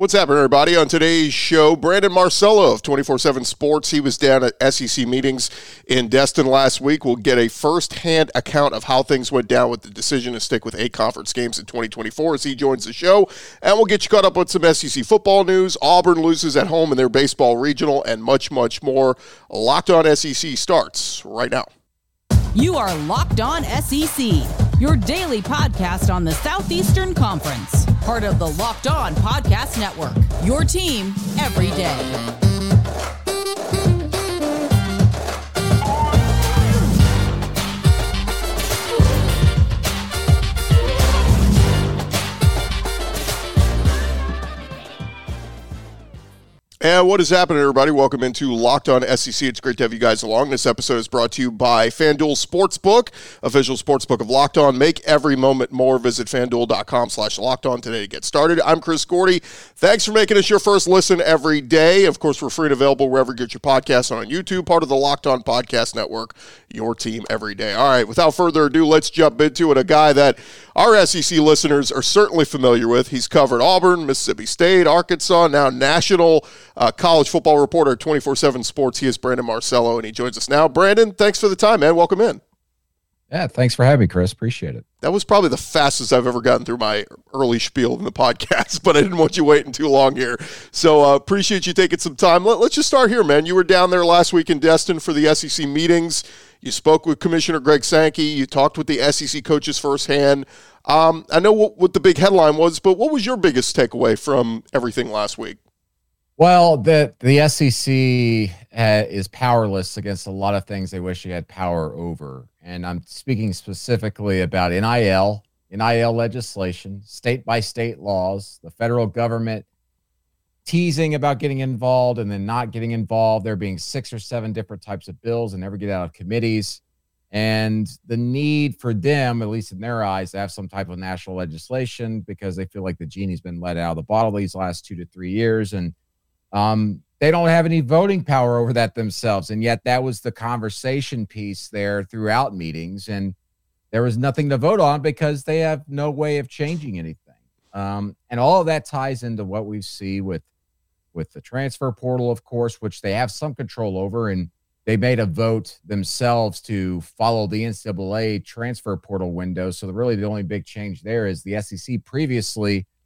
What's happening, everybody? On today's show, Brandon Marcello of 24 7 Sports. He was down at SEC meetings in Destin last week. We'll get a first hand account of how things went down with the decision to stick with eight conference games in 2024 as he joins the show. And we'll get you caught up with some SEC football news. Auburn loses at home in their baseball regional, and much, much more. Locked on SEC starts right now. You are Locked On SEC, your daily podcast on the Southeastern Conference, part of the Locked On Podcast Network. Your team every day. And what is happening, everybody? Welcome into Locked On SEC. It's great to have you guys along. This episode is brought to you by FanDuel Sportsbook, official sportsbook of Locked On. Make every moment more. Visit fanduel.com slash locked on today to get started. I'm Chris Gordy. Thanks for making us your first listen every day. Of course, we're free and available wherever you get your podcasts on YouTube, part of the Locked On Podcast Network, your team every day. All right, without further ado, let's jump into it. A guy that our SEC listeners are certainly familiar with. He's covered Auburn, Mississippi State, Arkansas, now national uh, college football reporter at 24 7 Sports. He is Brandon Marcello, and he joins us now. Brandon, thanks for the time, man. Welcome in. Yeah, thanks for having me, Chris. Appreciate it. That was probably the fastest I've ever gotten through my early spiel in the podcast, but I didn't want you waiting too long here. So uh, appreciate you taking some time. Let, us just start here, man. You were down there last week in Destin for the SEC meetings. You spoke with Commissioner Greg Sankey. You talked with the SEC coaches firsthand. Um, I know what, what the big headline was, but what was your biggest takeaway from everything last week? Well, the the SEC uh, is powerless against a lot of things they wish they had power over, and I'm speaking specifically about NIL, NIL legislation, state by state laws, the federal government teasing about getting involved and then not getting involved. There being six or seven different types of bills and never get out of committees, and the need for them, at least in their eyes, to have some type of national legislation because they feel like the genie's been let out of the bottle these last two to three years, and um, they don't have any voting power over that themselves. And yet that was the conversation piece there throughout meetings. And there was nothing to vote on because they have no way of changing anything. Um, and all of that ties into what we see with with the transfer portal, of course, which they have some control over. And they made a vote themselves to follow the NCAA transfer portal window. So really the only big change there is the SEC previously –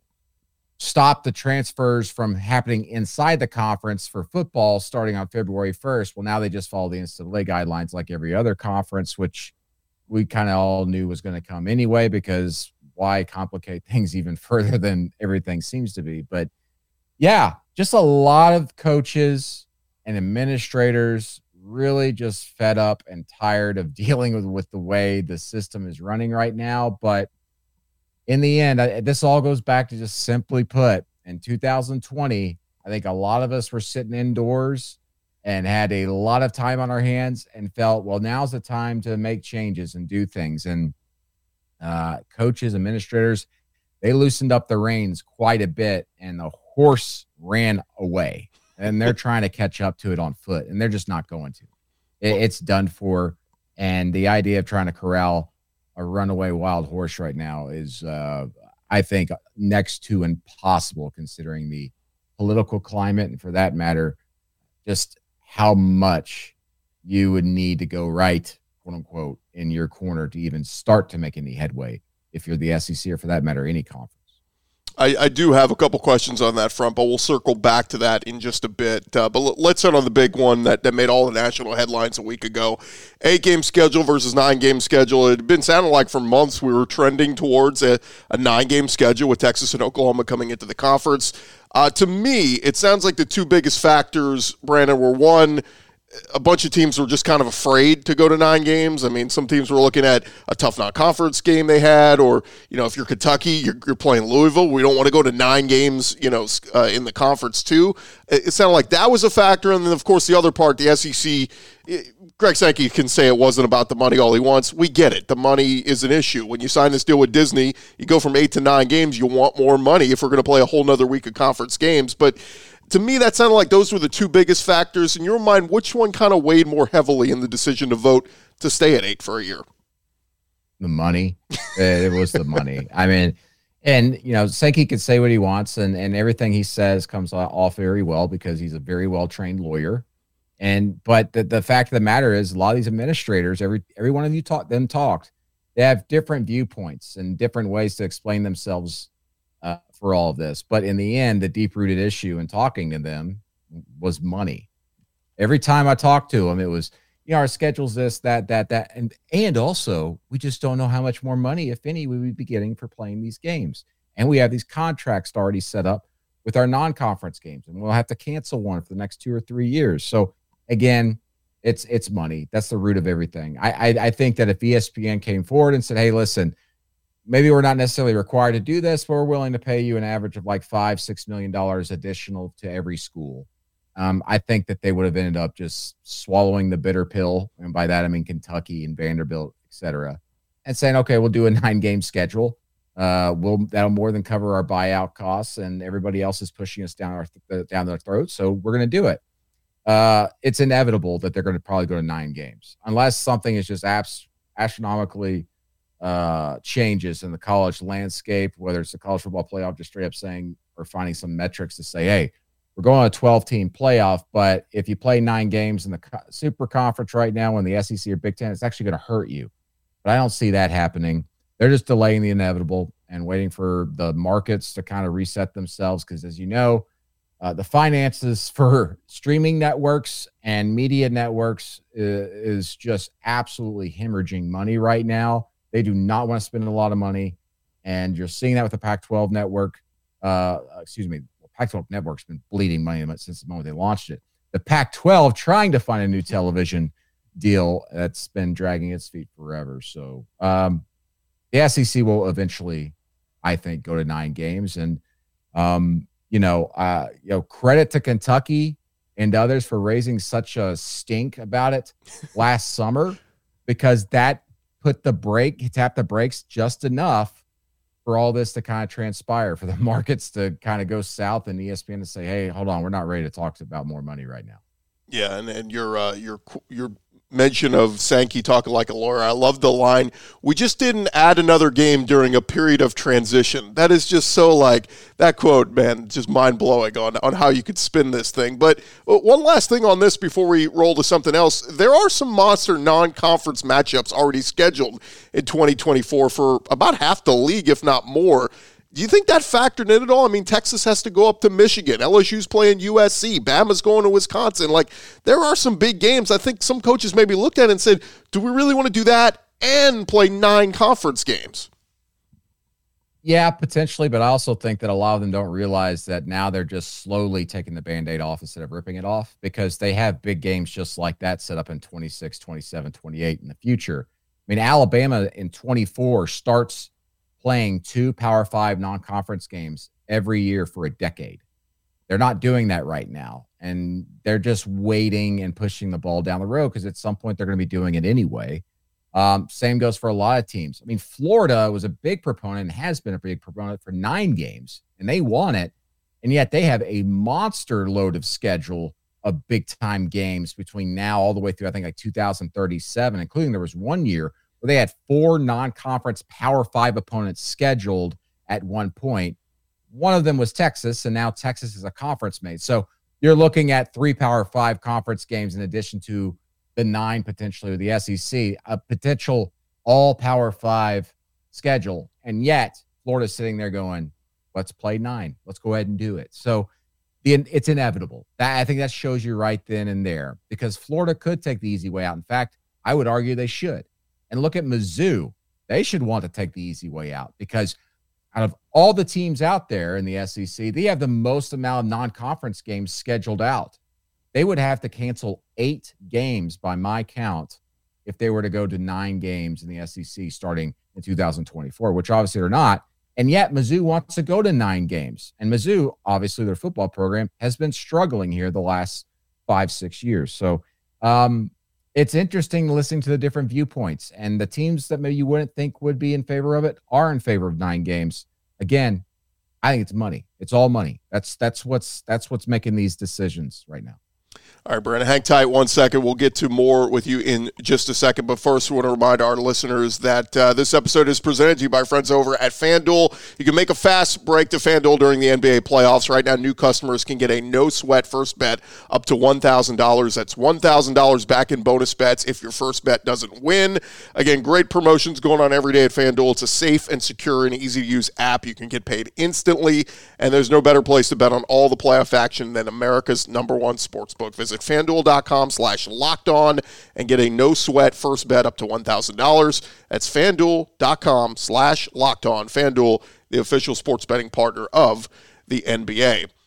stop the transfers from happening inside the conference for football starting on February 1st. Well, now they just follow the NCAA guidelines like every other conference, which we kind of all knew was going to come anyway, because why complicate things even further than everything seems to be? But yeah, just a lot of coaches and administrators really just fed up and tired of dealing with, with the way the system is running right now. But in the end, I, this all goes back to just simply put, in 2020, I think a lot of us were sitting indoors and had a lot of time on our hands and felt, well, now's the time to make changes and do things. And uh, coaches, administrators, they loosened up the reins quite a bit, and the horse ran away. And they're trying to catch up to it on foot, and they're just not going to. It, it's done for. And the idea of trying to corral a runaway wild horse right now is, uh, I think, next to impossible considering the political climate and, for that matter, just how much you would need to go right, quote unquote, in your corner to even start to make any headway if you're the SEC or, for that matter, any conference. I, I, do have a couple questions on that front, but we'll circle back to that in just a bit. Uh, but l- let's start on the big one that, that made all the national headlines a week ago. Eight game schedule versus nine game schedule. It had been sounding like for months we were trending towards a, a nine game schedule with Texas and Oklahoma coming into the conference. Uh, to me, it sounds like the two biggest factors, Brandon, were one, a bunch of teams were just kind of afraid to go to nine games. I mean, some teams were looking at a tough non-conference game they had, or you know, if you're Kentucky, you're, you're playing Louisville. We don't want to go to nine games, you know, uh, in the conference too. It, it, sounded like that was a factor, and then of course the other part, the SEC. It, Greg Sankey can say it wasn't about the money all he wants. We get it. The money is an issue. When you sign this deal with Disney, you go from eight to nine games. You want more money if we're going to play a whole nother week of conference games, but to me, that sounded like those were the two biggest factors. In your mind, which one kind of weighed more heavily in the decision to vote to stay at eight for a year? The money. Eh, it was the money. I mean, And you know, Sankey can say what he wants, and and everything he says comes off very well because he's a very well trained lawyer. And but the, the fact of the matter is, a lot of these administrators, every every one of you talk them talked, they have different viewpoints and different ways to explain themselves for all of this. But in the end, the deep rooted issue in talking to them was money. Every time I talked to them, it was you know, our schedule's this, that, that, that, and and also we just don't know how much more money, if any, we would be getting for playing these games. And we have these contracts already set up with our non-conference games, and we'll have to cancel one for the next two or three years. So again, it's it's money. That's the root of everything. I, I I, think that if ESPN came forward and said, "Hey, listen, maybe we're not necessarily required to do this, but we're willing to pay you an average of like five, six million dollars additional to every school," Um, I think that they would have ended up just swallowing the bitter pill, and by that I mean Kentucky and Vanderbilt, et cetera, and saying, "Okay, we'll do a nine-game schedule. Uh, we'll that'll more than cover our buyout costs, and everybody else is pushing us down our th- down their throats, so we're going to do it." Uh, it's inevitable that they're going to probably go to nine games, unless something is just abs- astronomically uh, changes in the college landscape, whether it's the college football playoff, just straight up saying or finding some metrics to say, "Hey." we're going a 12 team playoff, but if you play nine games in the super conference right now in the SEC or Big Ten, it's actually going to hurt you. But I don't see that happening. They're just delaying the inevitable and waiting for the markets to kind of reset themselves. Because as you know, uh, the finances for streaming networks and media networks is, is just absolutely hemorrhaging money right now. They do not want to spend a lot of money. And you're seeing that with the Pac 12 network. Uh, excuse me, Pac-12 network's been bleeding money since the moment they launched it. The Pac-12 trying to find a new television deal that's been dragging its feet forever. So um, the SEC will eventually, I think, go to nine games, and um, you know, uh, you know, credit to Kentucky and others for raising such a stink about it last summer because that put the brake, tap the brakes just enough for all this to kind of transpire, for the markets to kind of go south and ESPN to say, "Hey, hold on, we're not ready to talk about more money right now." Yeah, and and your uh, your your mention of Sankey talking like a lawyer. I love the line. We just didn't add another game during a period of transition. That is just so like that quote, man, just mind blowing on, on how you could spin this thing. But uh, one last thing on this before we roll to something else. There are some monster non conference matchups already scheduled in 2024 for about half the league, if not more. Do you think that factored in at all? I mean, Texas has to go up to Michigan. LSU's playing USC. Bama's going to Wisconsin. Like, there are some big games. I think some coaches maybe looked at it and said, do we really want to do that and play nine conference games? Yeah, potentially, but I also think that a lot of them don't realize that now they're just slowly taking the band aid off instead of ripping it off because they have big games just like that set up in 26, 27, 28 in the future. I mean, Alabama in 24 starts playing two Power Five non conference games every year for a decade. They're not doing that right now. And they're just waiting and pushing the ball down the road because at some point they're going to be doing it anyway. Um, same goes for a lot of teams. I mean, Florida was a big proponent and has been a big proponent for nine games, and they won it. And yet they have a monster load of schedule of big time games between now all the way through, I think, like 2037, including there was one year they had four non-conference Power Five opponents scheduled at one point. One of them was Texas, and now Texas is a conference mate. So you're looking at three Power Five conference games in addition to the nine potentially with the SEC, a potential all Power Five schedule, and yet Florida's sitting there going, "Let's play nine. Let's go ahead and do it." So it's inevitable. That I think that shows you right then and there because Florida could take the easy way out. In fact, I would argue they should. And look at Mizzou. They should want to take the easy way out because out of all the teams out there in the SEC, they have the most amount of non conference games scheduled out. They would have to cancel eight games by my count if they were to go to nine games in the SEC starting in 2024, which obviously they're not. And yet Mizzou wants to go to nine games. And Mizzou, obviously, their football program has been struggling here the last five, six years. So um, it's interesting listening to the different viewpoints and the teams that maybe you wouldn't think would be in favor of it are in favor of nine games. Again i think it's money. It's all money. That's that's what's that's what's making these decisions right now All right, Brandon, hang tight one second. We'll get to more with you in just a second. But first, we want to remind our listeners that uh, this episode is presented to you by friends over at FanDuel. You can make a fast break to FanDuel during the NBA playoffs. Right now, new customers can get a no sweat first bet up to $1,000. That's $1,000 back in bonus bets if your first bet doesn't win. Again, great promotions going on every day at FanDuel. It's a safe and secure and easy to use app. You can get paid instantly, and there's no better place to bet on all the playoff action than America's number one sportsbook. Visit Visit fanduel.com slash locked on and get a no sweat first bet up to $1,000. That's fanduel.com slash locked on. Fanduel, the official sports betting partner of the NBA.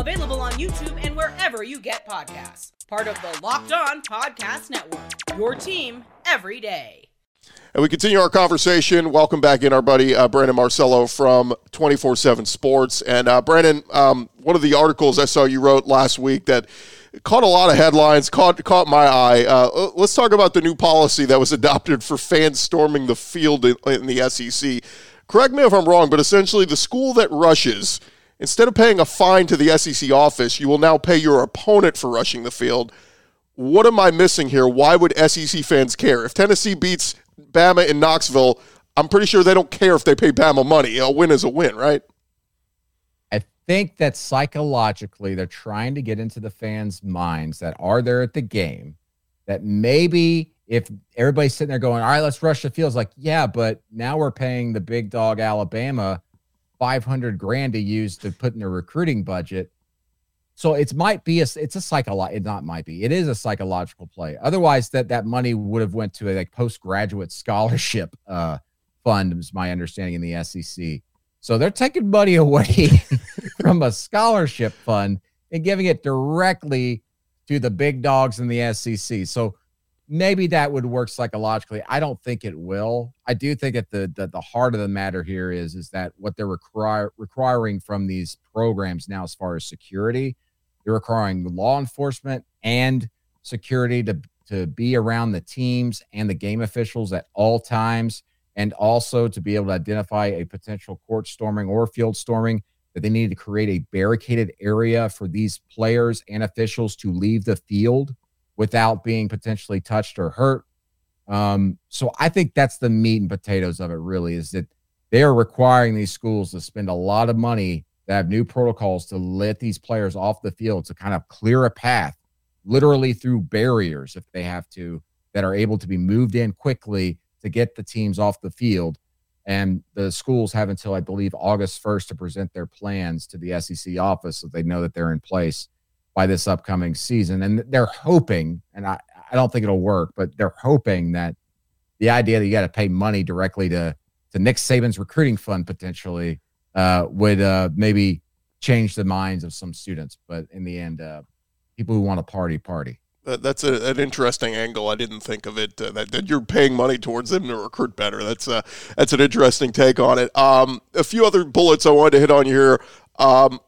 Available on YouTube and wherever you get podcasts. Part of the Locked On Podcast Network. Your team every day. And we continue our conversation. Welcome back in, our buddy uh, Brandon Marcello from 24 7 Sports. And uh, Brandon, um, one of the articles I saw you wrote last week that caught a lot of headlines, caught, caught my eye. Uh, let's talk about the new policy that was adopted for fans storming the field in, in the SEC. Correct me if I'm wrong, but essentially, the school that rushes, instead of paying a fine to the SEC office, you will now pay your opponent for rushing the field what am I missing here? Why would SEC fans care? If Tennessee beats Bama in Knoxville, I'm pretty sure they don't care if they pay Bama money. A win is a win, right? I think that psychologically they're trying to get into the fans' minds that are there at the game that maybe if everybody's sitting there going, all right, let's rush the fields, like, yeah, but now we're paying the big dog Alabama 500 grand to use to put in their recruiting budget. So it might be a it's a psychological it not might be it is a psychological play. Otherwise, that that money would have went to a like postgraduate scholarship uh, fund. Is my understanding in the SEC. So they're taking money away from a scholarship fund and giving it directly to the big dogs in the SEC. So maybe that would work psychologically. I don't think it will. I do think that the the, the heart of the matter here is is that what they're require, requiring from these programs now, as far as security, they're requiring law enforcement and security to, to be around the teams and the game officials at all times, and also to be able to identify a potential court storming or field storming. That they need to create a barricaded area for these players and officials to leave the field without being potentially touched or hurt. Um, so I think that's the meat and potatoes of it, really, is that they are requiring these schools to spend a lot of money that have new protocols to let these players off the field to kind of clear a path, literally through barriers if they have to, that are able to be moved in quickly to get the teams off the field. And the schools have until, I believe, August 1st to present their plans to the SEC office so they know that they're in place by this upcoming season. And they're hoping, and I, I don't think it'll work, but they're hoping that the idea that you got to pay money directly to, to Nick Saban's recruiting fund potentially uh, would uh, maybe change the minds of some students. But in the end, uh, people who want to party, party. That's a, an interesting angle. I didn't think of it. Uh, that, that, you're paying money towards them to recruit better. That's uh, that's an interesting take on it. Um, a few other bullets I wanted to hit on here. Um,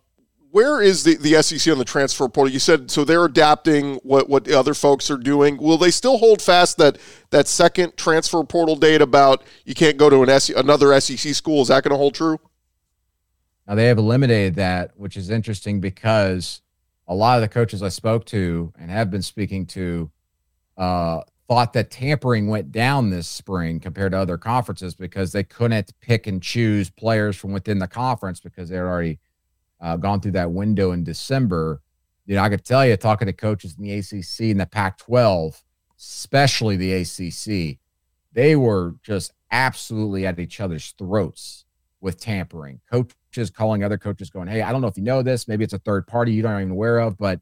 where is the, the SEC on the transfer portal? You said so they're adapting what, what the other folks are doing. Will they still hold fast that that second transfer portal date about you can't go to an SEC, another SEC school? Is that going to hold true? Now they have eliminated that, which is interesting because a lot of the coaches I spoke to and have been speaking to uh, thought that tampering went down this spring compared to other conferences because they couldn't pick and choose players from within the conference because they're already uh, gone through that window in December. You know, I could tell you, talking to coaches in the ACC and the Pac 12, especially the ACC, they were just absolutely at each other's throats with tampering. Coaches calling other coaches, going, Hey, I don't know if you know this. Maybe it's a third party you don't even aware of, but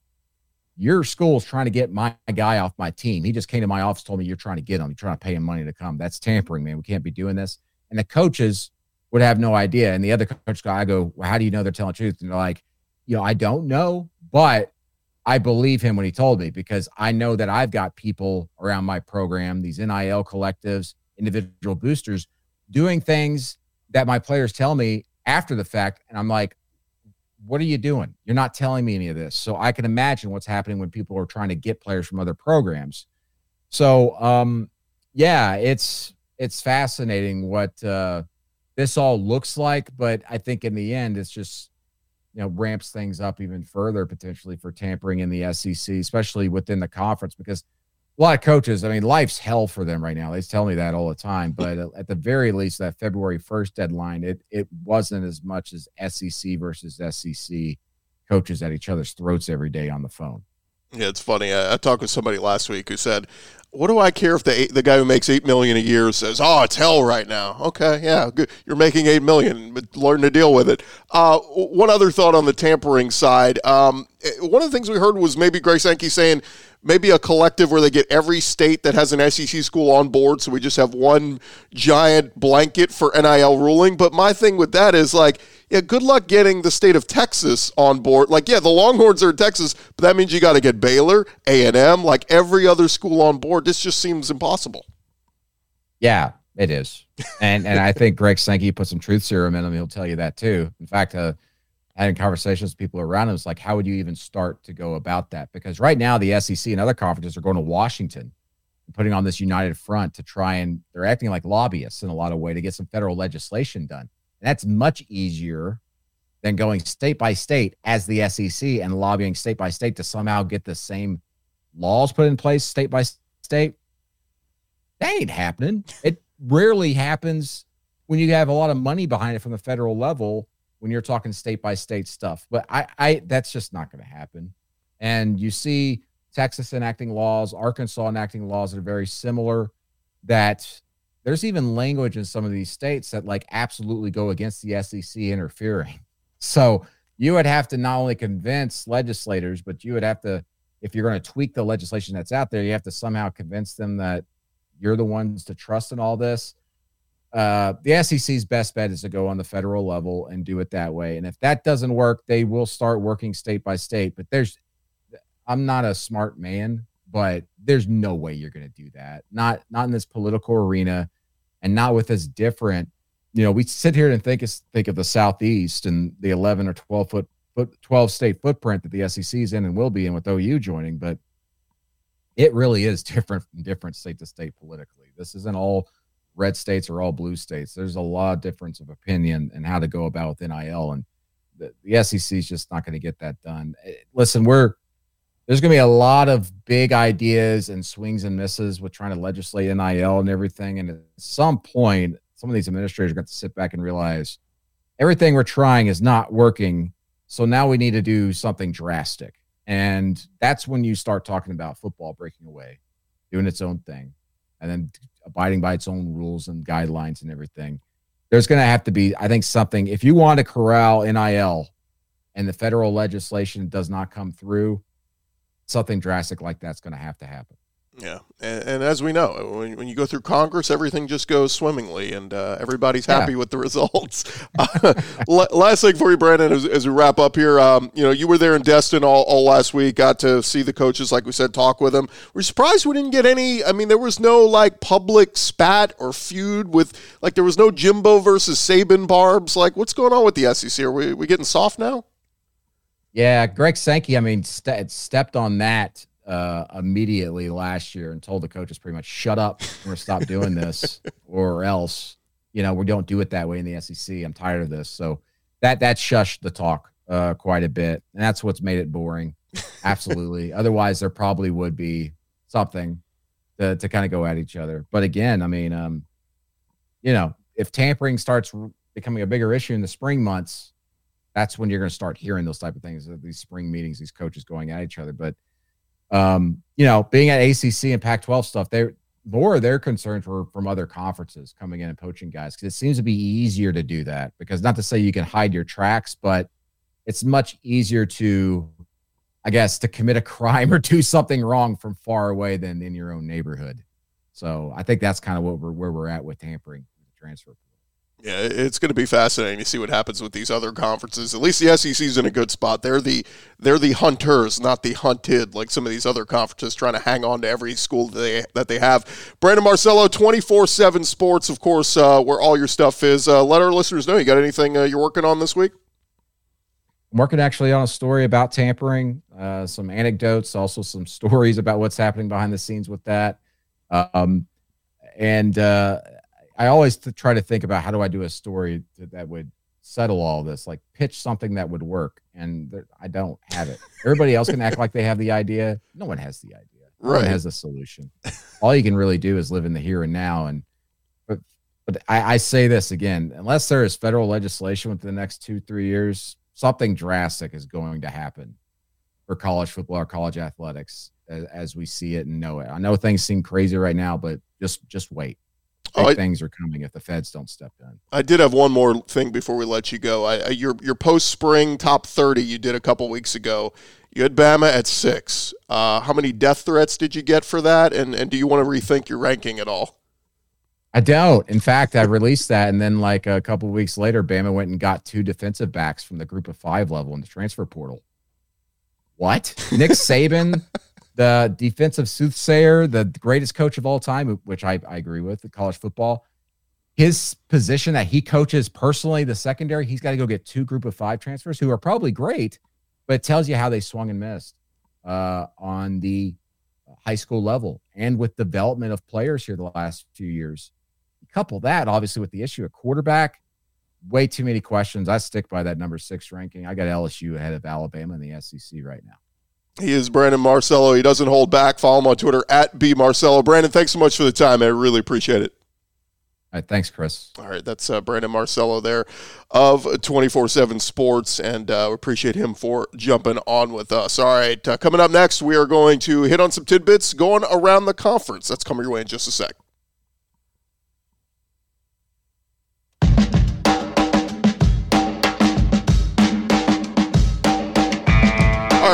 your school's trying to get my guy off my team. He just came to my office, told me you're trying to get him. You're trying to pay him money to come. That's tampering, man. We can't be doing this. And the coaches would have no idea. And the other coach guy, I go, well, how do you know they're telling the truth? And they're like, you know, I don't know, but I believe him when he told me because I know that I've got people around my program, these NIL collectives, individual boosters, doing things that my players tell me after the fact. And I'm like, what are you doing? You're not telling me any of this. So I can imagine what's happening when people are trying to get players from other programs. So um yeah, it's it's fascinating what uh this all looks like, but I think in the end it's just you know ramps things up even further potentially for tampering in the SEC, especially within the conference because a lot of coaches, I mean, life's hell for them right now. They tell me that all the time. But at the very least, that February 1st deadline, it it wasn't as much as SEC versus SEC coaches at each other's throats every day on the phone. Yeah, it's funny. I, I talked with somebody last week who said, "What do I care if the the guy who makes eight million a year says, oh, it's hell right now?" Okay, yeah, good. You're making eight million, but learn to deal with it. Uh, one other thought on the tampering side. Um, one of the things we heard was maybe Greg Sankey saying maybe a collective where they get every state that has an SEC school on board. So we just have one giant blanket for NIL ruling. But my thing with that is like, yeah, good luck getting the state of Texas on board. Like, yeah, the Longhorns are in Texas, but that means you got to get Baylor, A and M, like every other school on board. This just seems impossible. Yeah, it is, and and I think Greg Sankey put some truth serum in him. He'll tell you that too. In fact, uh, having conversations with people around him. It's like, how would you even start to go about that? Because right now, the SEC and other conferences are going to Washington and putting on this united front to try and they're acting like lobbyists in a lot of way to get some federal legislation done. And that's much easier than going state by state as the SEC and lobbying state by state to somehow get the same laws put in place state by state. That ain't happening. It rarely happens when you have a lot of money behind it from the federal level when you're talking state by state stuff. But I, I that's just not going to happen. And you see Texas enacting laws, Arkansas enacting laws that are very similar. That there's even language in some of these states that like absolutely go against the SEC interfering. So you would have to not only convince legislators, but you would have to, if you're going to tweak the legislation that's out there, you have to somehow convince them that you're the ones to trust in all this uh, the SEC's best bet is to go on the federal level and do it that way. And if that doesn't work, they will start working state by state. But there's, I'm not a smart man, but there's no way you're going to do that. Not not in this political arena, and not with this different. You know, we sit here and think think of the southeast and the 11 or 12 foot, foot 12 state footprint that the SEC is in and will be in with OU joining, but it really is different from different state to state politically. This isn't all red states or all blue states. There's a lot of difference of opinion and how to go about with NIL, and the, the SEC is just not going to get that done. Eh, listen, we're there's going to be a lot of big ideas and swings and misses with trying to legislate NIL and everything. And at some point, some of these administrators going to sit back and realize everything we're trying is not working. So now we need to do something drastic. And that's when you start talking about football breaking away, doing its own thing, and then abiding by its own rules and guidelines and everything. There's going to have to be, I think, something. If you want to corral NIL and the federal legislation does not come through, something drastic like that's going to have to happen. Yeah, and, and, as we know, when, when you go through Congress, everything just goes swimmingly, and uh, everybody's happy yeah. with the results. uh, last thing for you, Brandon, as, as we wrap up here, um, you know, you were there in Destin all, all last week, got to see the coaches, like we said, talk with them. We're surprised we didn't get any. I mean, there was no like public spat or feud with, like, there was no Jimbo versus Saban barbs. Like, what's going on with the SEC? Are we, we getting soft now? Yeah, Greg Sankey, I mean, st- stepped on that uh, immediately last year and told the coaches pretty much, shut up, we're stop doing this, or else, you know, we don't do it that way in the SEC. I'm tired of this. So that that shushed the talk uh, quite a bit, and that's what's made it boring. Absolutely. Otherwise, there probably would be something to to kind of go at each other. But again, I mean, um, you know, if tampering starts becoming a bigger issue in the spring months, that's when you're going to start hearing those type of things. These spring meetings, these coaches going at each other, but um, you know, being at ACC and Pac-12 stuff, they're more of their concerns were from other conferences coming in and poaching guys because it seems to be easier to do that. Because not to say you can hide your tracks, but it's much easier to, I guess, to commit a crime or do something wrong from far away than in your own neighborhood. So I think that's kind of what we're where we're at with tampering transfer. Yeah, it's going to be fascinating to see what happens with these other conferences. At least the SEC's in a good spot. They're the they're the hunters, not the hunted, like some of these other conferences trying to hang on to every school that they that they have. Brandon Marcello, twenty four seven Sports, of course, uh, where all your stuff is. Uh, let our listeners know you got anything uh, you're working on this week. I'm working actually on a story about tampering, uh, some anecdotes, also some stories about what's happening behind the scenes with that. Um, and uh, I always try to think about how do I do a story that, that would settle all this, like pitch something that would work. And I don't have it. Everybody else can act like they have the idea. No one has the idea. No right. one has a solution. all you can really do is live in the here and now. And but but I, I say this again, unless there is federal legislation within the next two, three years, something drastic is going to happen for college football or college athletics as, as we see it and know it. I know things seem crazy right now, but just just wait. Big oh, things are coming if the feds don't step in. I did have one more thing before we let you go. I, I, your your post spring top thirty you did a couple weeks ago. You had Bama at six. Uh, how many death threats did you get for that? And and do you want to rethink your ranking at all? I don't. In fact, I released that, and then like a couple weeks later, Bama went and got two defensive backs from the Group of Five level in the transfer portal. What? Nick Saban the defensive soothsayer, the greatest coach of all time, which I, I agree with, the college football. His position that he coaches personally, the secondary, he's got to go get two group of five transfers who are probably great, but it tells you how they swung and missed uh, on the high school level and with development of players here the last few years. Couple that obviously with the issue of quarterback, way too many questions. I stick by that number six ranking. I got LSU ahead of Alabama in the SEC right now. He is Brandon Marcello. He doesn't hold back. Follow him on Twitter at B Marcello. Brandon, thanks so much for the time. I really appreciate it. All right, thanks, Chris. All right, that's uh, Brandon Marcello there of 24 7 Sports, and uh, we appreciate him for jumping on with us. All right, uh, coming up next, we are going to hit on some tidbits going around the conference. That's coming your way in just a sec.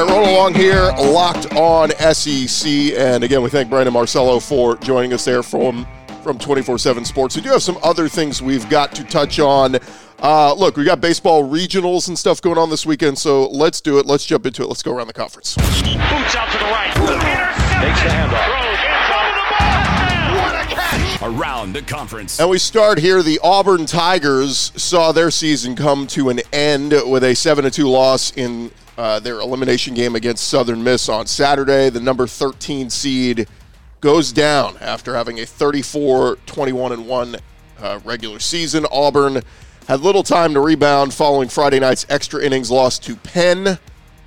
Right, roll along here, locked on SEC. And again, we thank Brandon Marcello for joining us there from from 24 7 Sports. We do have some other things we've got to touch on. Uh, look, we got baseball regionals and stuff going on this weekend, so let's do it. Let's jump into it. Let's go around the conference. Boots out to the right. Takes the handoff. Around the conference. And we start here. The Auburn Tigers saw their season come to an end with a 7 2 loss in uh, their elimination game against Southern Miss on Saturday. The number 13 seed goes down after having a 34 21 1 uh, regular season. Auburn had little time to rebound following Friday night's extra innings loss to Penn.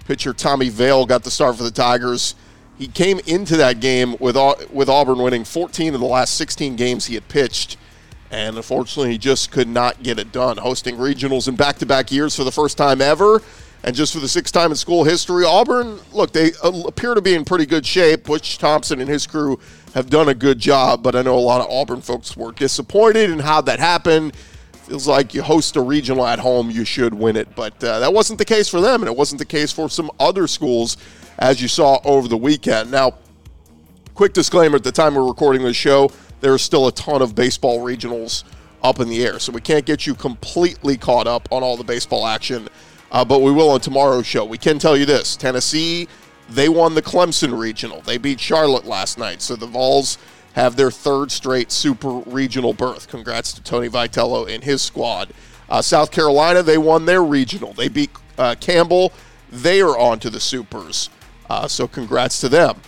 Pitcher Tommy Vail got the start for the Tigers. He came into that game with with Auburn winning 14 of the last 16 games he had pitched, and unfortunately, he just could not get it done. Hosting regionals in back-to-back years for the first time ever, and just for the sixth time in school history, Auburn, look, they uh, appear to be in pretty good shape. Butch Thompson and his crew have done a good job, but I know a lot of Auburn folks were disappointed in how that happened. Feels like you host a regional at home, you should win it. But uh, that wasn't the case for them, and it wasn't the case for some other schools, as you saw over the weekend. Now, quick disclaimer at the time we're recording this show, there's still a ton of baseball regionals up in the air, so we can't get you completely caught up on all the baseball action uh, but we will on tomorrow's show. We can tell you this Tennessee, they won the Clemson Regional. They beat Charlotte last night. So the Vols have their third straight super regional berth. Congrats to Tony Vitello and his squad. Uh, South Carolina, they won their regional. They beat uh, Campbell. They are on to the supers. Uh, so congrats to them.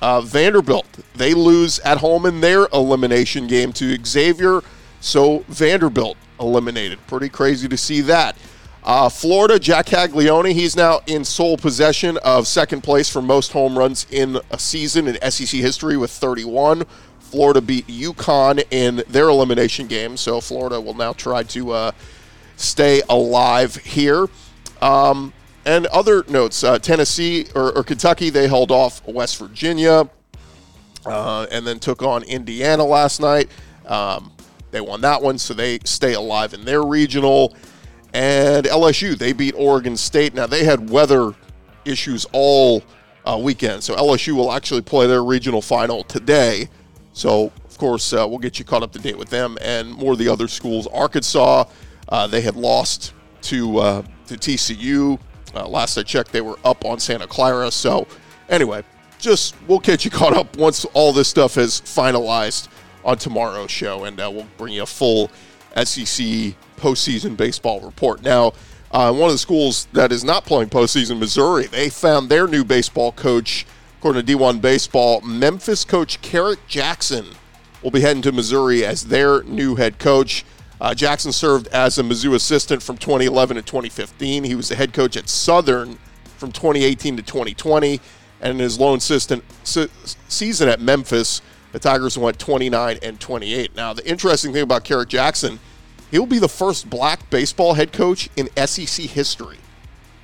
Uh, Vanderbilt, they lose at home in their elimination game to Xavier. So Vanderbilt eliminated. Pretty crazy to see that. Uh, Florida, Jack Caglianone, he's now in sole possession of second place for most home runs in a season in SEC history with 31. Florida beat UConn in their elimination game, so Florida will now try to uh, stay alive here. Um, and other notes uh, Tennessee or, or, Kentucky, they held off West Virginia uh, and then took on Indiana last night. Um, they won that one, so they stay alive in their regional and LSU. They beat Oregon State. Now, they had weather issues all uh, weekend, so LSU will actually play their regional final today. So, of course, uh, we'll get you caught up to date with them and more of the other schools. Arkansas, uh, they had lost to uh, to TCU. Uh, last I checked, they were up on Santa Clara. So, anyway, just we'll get you caught up once all this stuff is finalized on tomorrow's show, and uh, we'll bring you a full SEC postseason baseball report. Now, uh, one of the schools that is not playing postseason, Missouri, they found their new baseball coach, according to D1 Baseball. Memphis coach Kerrick Jackson will be heading to Missouri as their new head coach. Uh, Jackson served as a Mizzou assistant from 2011 to 2015. He was the head coach at Southern from 2018 to 2020. And in his lone assistant se- season at Memphis, the Tigers went 29 and 28. Now, the interesting thing about Kerrick Jackson, he'll be the first black baseball head coach in SEC history.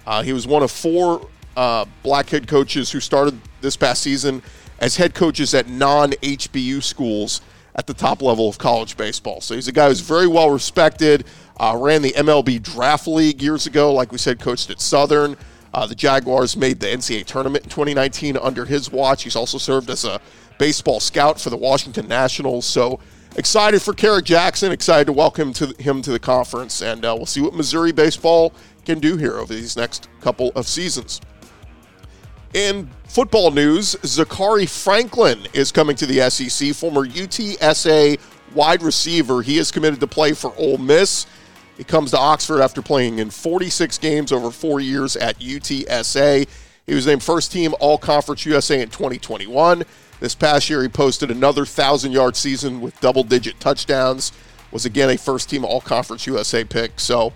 Uh, he was one of four uh, black head coaches who started this past season as head coaches at non HBU schools at the top level of college baseball. So he's a guy who's very well respected. Uh, ran the MLB Draft League years ago, like we said, coached at Southern. Uh, the Jaguars made the NCAA tournament in 2019 under his watch. He's also served as a baseball scout for the Washington Nationals. So excited for Kerrick Jackson. Excited to welcome to him to the conference, and uh, we'll see what Missouri baseball can do here over these next couple of seasons. In football news, Zakhari Franklin is coming to the SEC. Former UTSA wide receiver. He is committed to play for Ole Miss. He comes to Oxford after playing in 46 games over four years at UTSA. He was named first team All Conference USA in 2021. This past year, he posted another 1,000 yard season with double digit touchdowns. Was again a first team All Conference USA pick. So,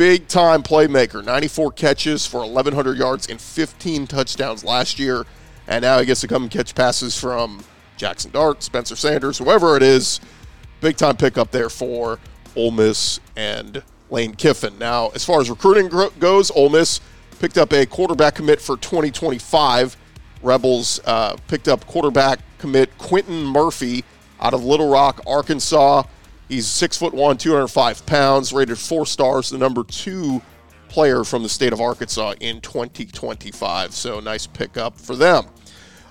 big time playmaker. 94 catches for 1,100 yards and 15 touchdowns last year. And now he gets to come and catch passes from Jackson Dart, Spencer Sanders, whoever it is. Big time pickup there for Ole Miss and Lane Kiffin. Now, as far as recruiting goes, Ole Miss picked up a quarterback commit for 2025. Rebels uh, picked up quarterback commit Quentin Murphy out of Little Rock, Arkansas. He's six foot one, 205 pounds, rated four stars, the number two player from the state of Arkansas in 2025. So nice pickup for them.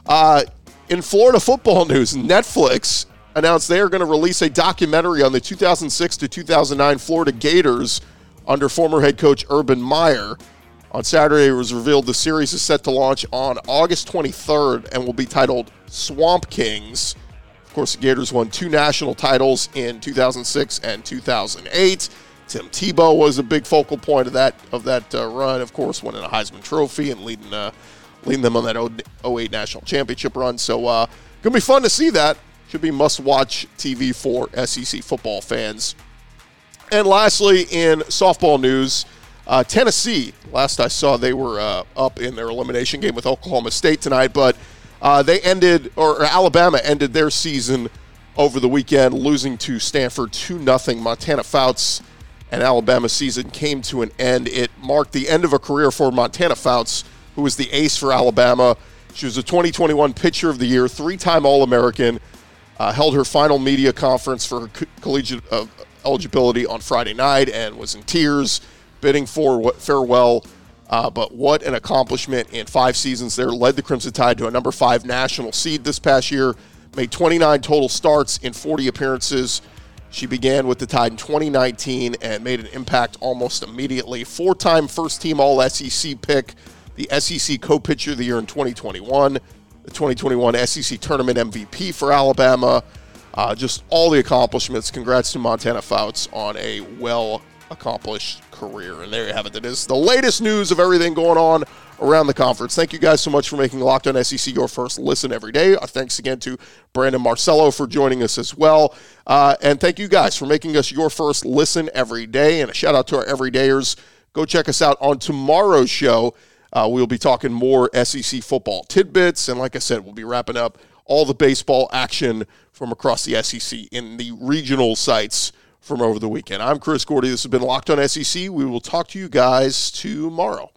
Uh, in Florida football news, Netflix announced they are going to release a documentary on the 2006 to 2009 Florida Gators under former head coach Urban Meyer. On Saturday, it was revealed the series is set to launch on August 23rd and will be titled Swamp Kings. Of course, the Gators won two national titles in 2006 and 2008. Tim Tebow was a big focal point of that of that uh, run. Of course, winning a Heisman Trophy and leading uh, leading them on that 08 national championship run. So, uh, gonna be fun to see that. Should be must-watch TV for SEC football fans. And lastly, in softball news, uh, Tennessee. Last I saw, they were uh, up in their elimination game with Oklahoma State tonight, but uh, they ended, or Alabama ended their season over the weekend, losing to Stanford 2 0. Montana Fouts and Alabama season came to an end. It marked the end of a career for Montana Fouts, who was the ace for Alabama. She was a 2021 Pitcher of the Year, three time All American, uh, held her final media conference for her co- collegiate uh, eligibility on Friday night and was in tears, bidding for what farewell. Uh, but what an accomplishment in five seasons there. Led the Crimson Tide to a number five national seed this past year, made 29 total starts in 40 appearances. She began with the Tide in 2019 and made an impact almost immediately. Four time first team All SEC pick, the SEC co pitcher of the year in 2021 the 2021 SEC Tournament MVP for Alabama. Uh, just all the accomplishments. Congrats to Montana Fouts on a well accomplished career. And there you have it. That is the latest news of everything going on around the conference. Thank you guys so much for making Locked On SEC your first listen every day. Uh, thanks again to Brandon Marcello for joining us as well. Uh, and thank you guys for making us your first listen every day. And a shout out to our everydayers. Go check us out on tomorrow's show. Uh, we'll be talking more SEC football tidbits. And like I said, we'll be wrapping up all the baseball action from across the SEC in the regional sites from over the weekend. I'm Chris Gordy. This has been Locked on SEC. We will talk to you guys tomorrow.